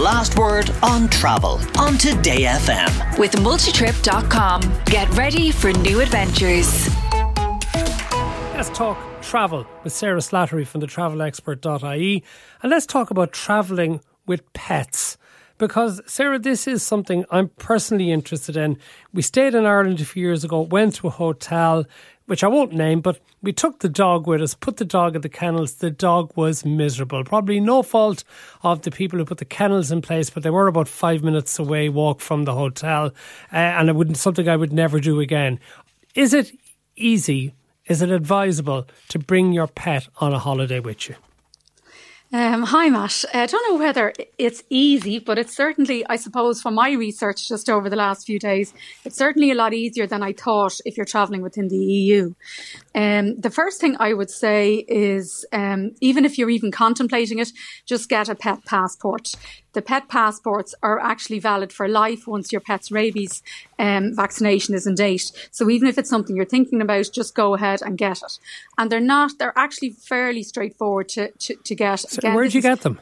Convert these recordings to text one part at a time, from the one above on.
the last word on travel on Today FM. With multitrip.com. Get ready for new adventures. Let's talk travel with Sarah Slattery from the travelexpert.ie. And let's talk about travelling with pets. Because, Sarah, this is something I'm personally interested in. We stayed in Ireland a few years ago, went to a hotel, which I won't name, but we took the dog with us, put the dog at the kennels. The dog was miserable. Probably no fault of the people who put the kennels in place, but they were about five minutes away walk from the hotel, uh, and it wouldn't something I would never do again. Is it easy? Is it advisable to bring your pet on a holiday with you? Um, hi, Matt. I don't know whether it's easy, but it's certainly, I suppose, from my research just over the last few days, it's certainly a lot easier than I thought if you're traveling within the EU. Um, the first thing I would say is, um, even if you're even contemplating it, just get a pet passport. The pet passports are actually valid for life once your pet's rabies um, vaccination is in date. So even if it's something you're thinking about, just go ahead and get it. And they're not, they're actually fairly straightforward to, to, to get. So Again, where'd you get them?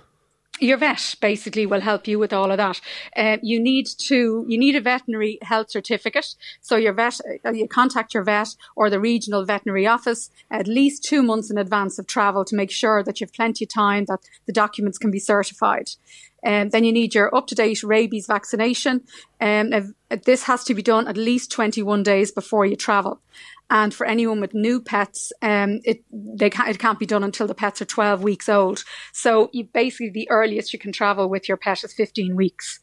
your vet basically will help you with all of that. Uh, you need to you need a veterinary health certificate. So your vet uh, you contact your vet or the regional veterinary office at least two months in advance of travel to make sure that you've plenty of time that the documents can be certified. And um, then you need your up to date rabies vaccination. Um, this has to be done at least 21 days before you travel. And for anyone with new pets, um, it they can't, it can't be done until the pets are 12 weeks old. So you basically the earliest you can travel with your pet is 15 weeks.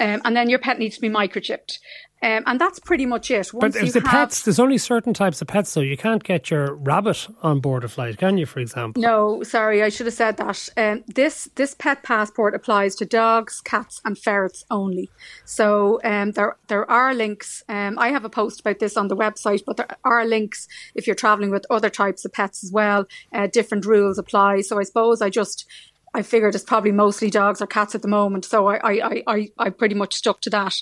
Um, and then your pet needs to be microchipped. Um, and that's pretty much it. Once but if the have, pets, there's only certain types of pets, so you can't get your rabbit on board a flight, can you? For example. No, sorry, I should have said that. Um, this this pet passport applies to dogs, cats, and ferrets only. So um, there there are links. Um, I have a post about this on the website, but there are links if you're traveling with other types of pets as well. Uh, different rules apply. So I suppose I just I figured it's probably mostly dogs or cats at the moment. So I, I, I, I pretty much stuck to that.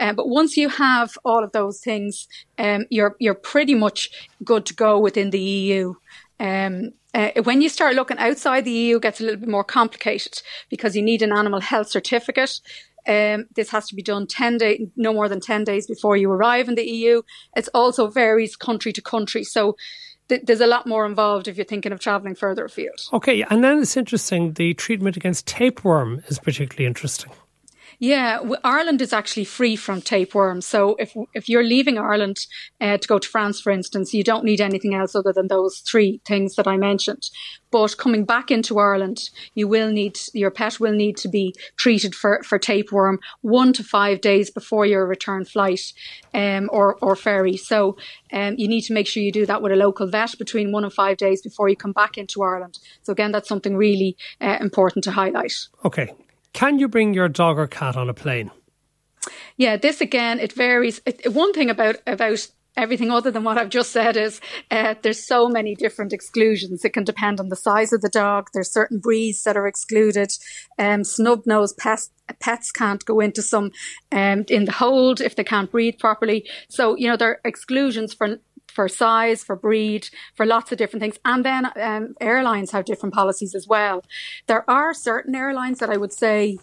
Uh, but once you have all of those things, um, you're, you're pretty much good to go within the EU. Um, uh, when you start looking outside the EU, it gets a little bit more complicated because you need an animal health certificate. Um, this has to be done 10 days, no more than 10 days before you arrive in the EU. It also varies country to country. So th- there's a lot more involved if you're thinking of travelling further afield. Okay, and then it's interesting the treatment against tapeworm is particularly interesting. Yeah, Ireland is actually free from tapeworm. So if if you're leaving Ireland uh, to go to France, for instance, you don't need anything else other than those three things that I mentioned. But coming back into Ireland, you will need your pet will need to be treated for, for tapeworm one to five days before your return flight um, or or ferry. So um, you need to make sure you do that with a local vet between one and five days before you come back into Ireland. So again, that's something really uh, important to highlight. Okay, can you bring your dog or cat on a plane? Yeah, this again, it varies. One thing about about everything other than what I've just said is uh, there's so many different exclusions. It can depend on the size of the dog. There's certain breeds that are excluded. Um, snub nosed pets, pets can't go into some um, in the hold if they can't breathe properly. So you know there are exclusions for for size, for breed, for lots of different things. And then um, airlines have different policies as well. There are certain airlines that I would say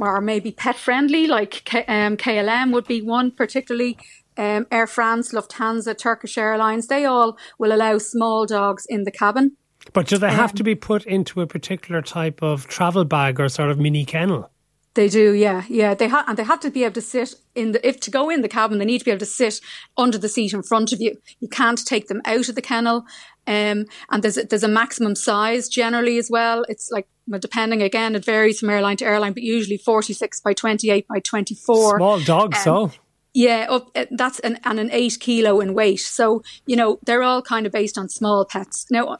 are maybe pet friendly, like K- um, KLM would be one particularly. Um, Air France, Lufthansa, Turkish Airlines, they all will allow small dogs in the cabin. But do they have um, to be put into a particular type of travel bag or sort of mini kennel? They do, yeah, yeah. They have, and they have to be able to sit in the. If to go in the cabin, they need to be able to sit under the seat in front of you. You can't take them out of the kennel. Um, and there's a, there's a maximum size generally as well. It's like well, depending again, it varies from airline to airline, but usually 46 by 28 by 24. Small dog, um, so. Yeah, up, uh, that's an, and an eight kilo in weight. So, you know, they're all kind of based on small pets. Now,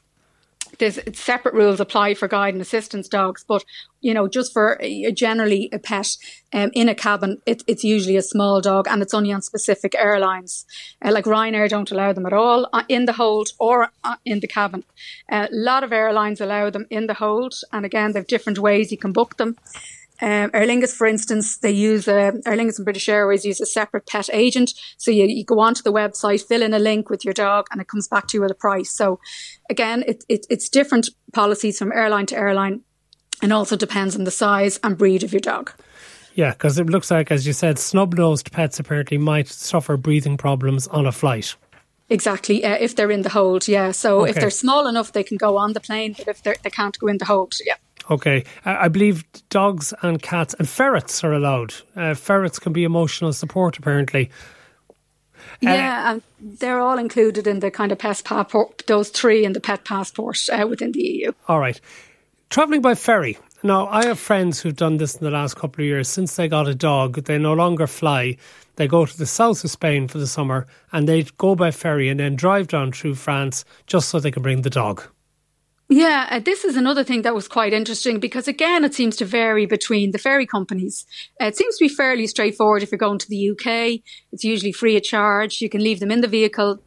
there's separate rules apply for guide and assistance dogs, but you know, just for uh, generally a pet um, in a cabin, it, it's usually a small dog, and it's only on specific airlines. Uh, like Ryanair don't allow them at all uh, in the hold or uh, in the cabin. A lot of airlines allow them in the hold, and again, they've different ways you can book them. Um, Aer Lingus, for instance, they use a, Aer Lingus and British Airways use a separate pet agent. So you, you go onto the website, fill in a link with your dog, and it comes back to you with a price. So again, it, it, it's different policies from airline to airline. and also depends on the size and breed of your dog. Yeah, because it looks like, as you said, snub nosed pets apparently might suffer breathing problems on a flight. Exactly, uh, if they're in the hold, yeah. So Okay. if they're small enough, they can go on the plane, but if they can't go in the hold, yeah. Okay, I I believe dogs and cats and ferrets are allowed. Uh, ferrets can be emotional support, apparently. Yeah, and they're all included in the kind of pet passport, those three in the pet passport uh, within the EU. All right. Travelling by ferry. Now, I have friends who've done this in the last couple of years. Since they got a dog, they no longer fly. They go to the south of Spain for the summer and they go by ferry and then drive down through France just so they can bring the dog. Yeah, uh, this is another thing that was quite interesting because, again, it seems to vary between the ferry companies. Uh, it seems to be fairly straightforward if you're going to the UK. It's usually free of charge. You can leave them in the vehicle.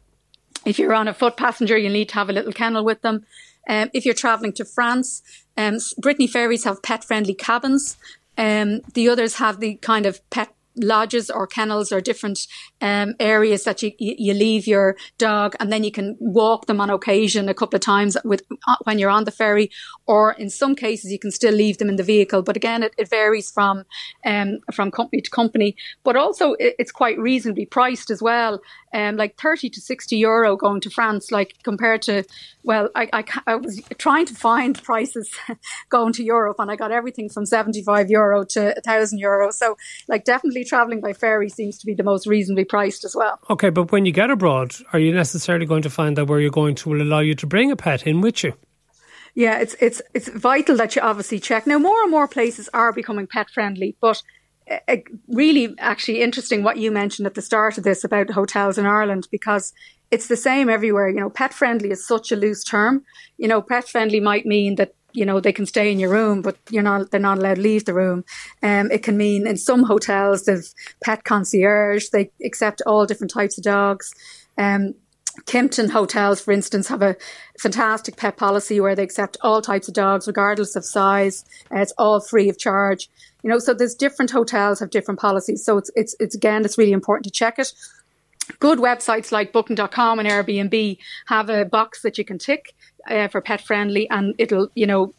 If you're on a foot passenger, you need to have a little kennel with them. Um, if you're travelling to France, um, Brittany ferries have pet friendly cabins. Um, the others have the kind of pet lodges or kennels or different um, areas that you, you leave your dog and then you can walk them on occasion a couple of times with uh, when you're on the ferry or in some cases you can still leave them in the vehicle. But again it, it varies from um, from company to company. But also it, it's quite reasonably priced as well. Um, like 30 to 60 euro going to France like compared to well I, I, I was trying to find prices going to Europe and I got everything from 75 euro to 1000 euro. So like definitely traveling by ferry seems to be the most reasonably priced as well Okay, but when you get abroad, are you necessarily going to find that where you're going to will allow you to bring a pet in with you? Yeah, it's it's it's vital that you obviously check. Now, more and more places are becoming pet friendly, but uh, uh, really, actually interesting what you mentioned at the start of this about hotels in Ireland because it's the same everywhere. You know, pet friendly is such a loose term. You know, pet friendly might mean that you know they can stay in your room, but you're not they're not allowed to leave the room. Um, it can mean in some hotels there's pet concierge. They accept all different types of dogs. Um, Kimpton hotels, for instance, have a fantastic pet policy where they accept all types of dogs, regardless of size. Uh, it's all free of charge. You know, so there's different hotels have different policies. So it's it's it's again, it's really important to check it. Good websites like Booking.com and Airbnb have a box that you can tick uh, for pet friendly, and it'll you know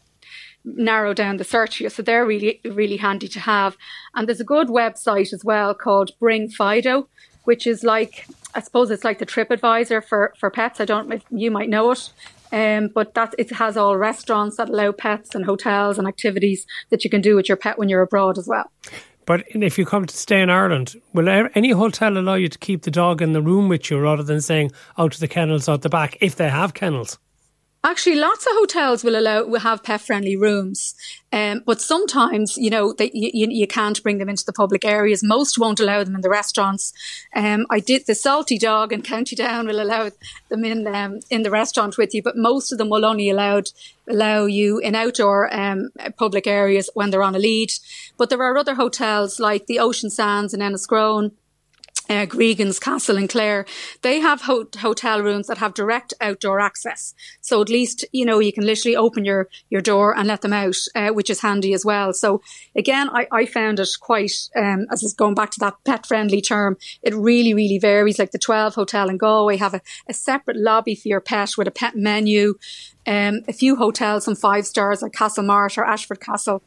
narrow down the search. So they're really, really handy to have. And there's a good website as well called Bring Fido, which is like, I suppose it's like the TripAdvisor for, for pets. I don't know if you might know it. Um, but that it has all restaurants that allow pets and hotels and activities that you can do with your pet when you're abroad as well. But if you come to stay in Ireland, will any hotel allow you to keep the dog in the room with you rather than saying out to the kennels out the back if they have kennels? Actually, lots of hotels will allow will have pet friendly rooms, um, but sometimes you know they, you, you can't bring them into the public areas. Most won't allow them in the restaurants. Um, I did the Salty Dog in County Down will allow them in um, in the restaurant with you, but most of them will only allowed allow you in outdoor um, public areas when they're on a lead. But there are other hotels like the Ocean Sands in Enniscrone uh, Gregan's Castle in Clare, they have ho- hotel rooms that have direct outdoor access. So at least, you know, you can literally open your, your door and let them out, uh, which is handy as well. So again, I, I found it quite, um, as is going back to that pet friendly term, it really, really varies. Like the 12 Hotel in Galway have a, a separate lobby for your pet with a pet menu. Um, a few hotels, some five stars like Castlemart or Ashford Castle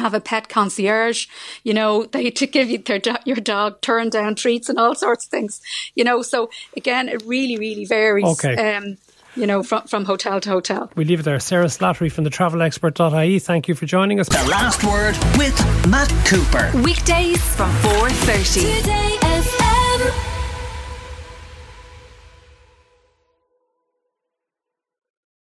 have a pet concierge, you know, they to give you their do- your dog turn down treats and all sorts of things, you know. So again, it really, really varies. Okay. Um, you know, from from hotel to hotel. We leave it there. Sarah Slattery from the travelexpert.ie. Thank you for joining us. The last word with Matt Cooper. Weekdays from 4.30. Today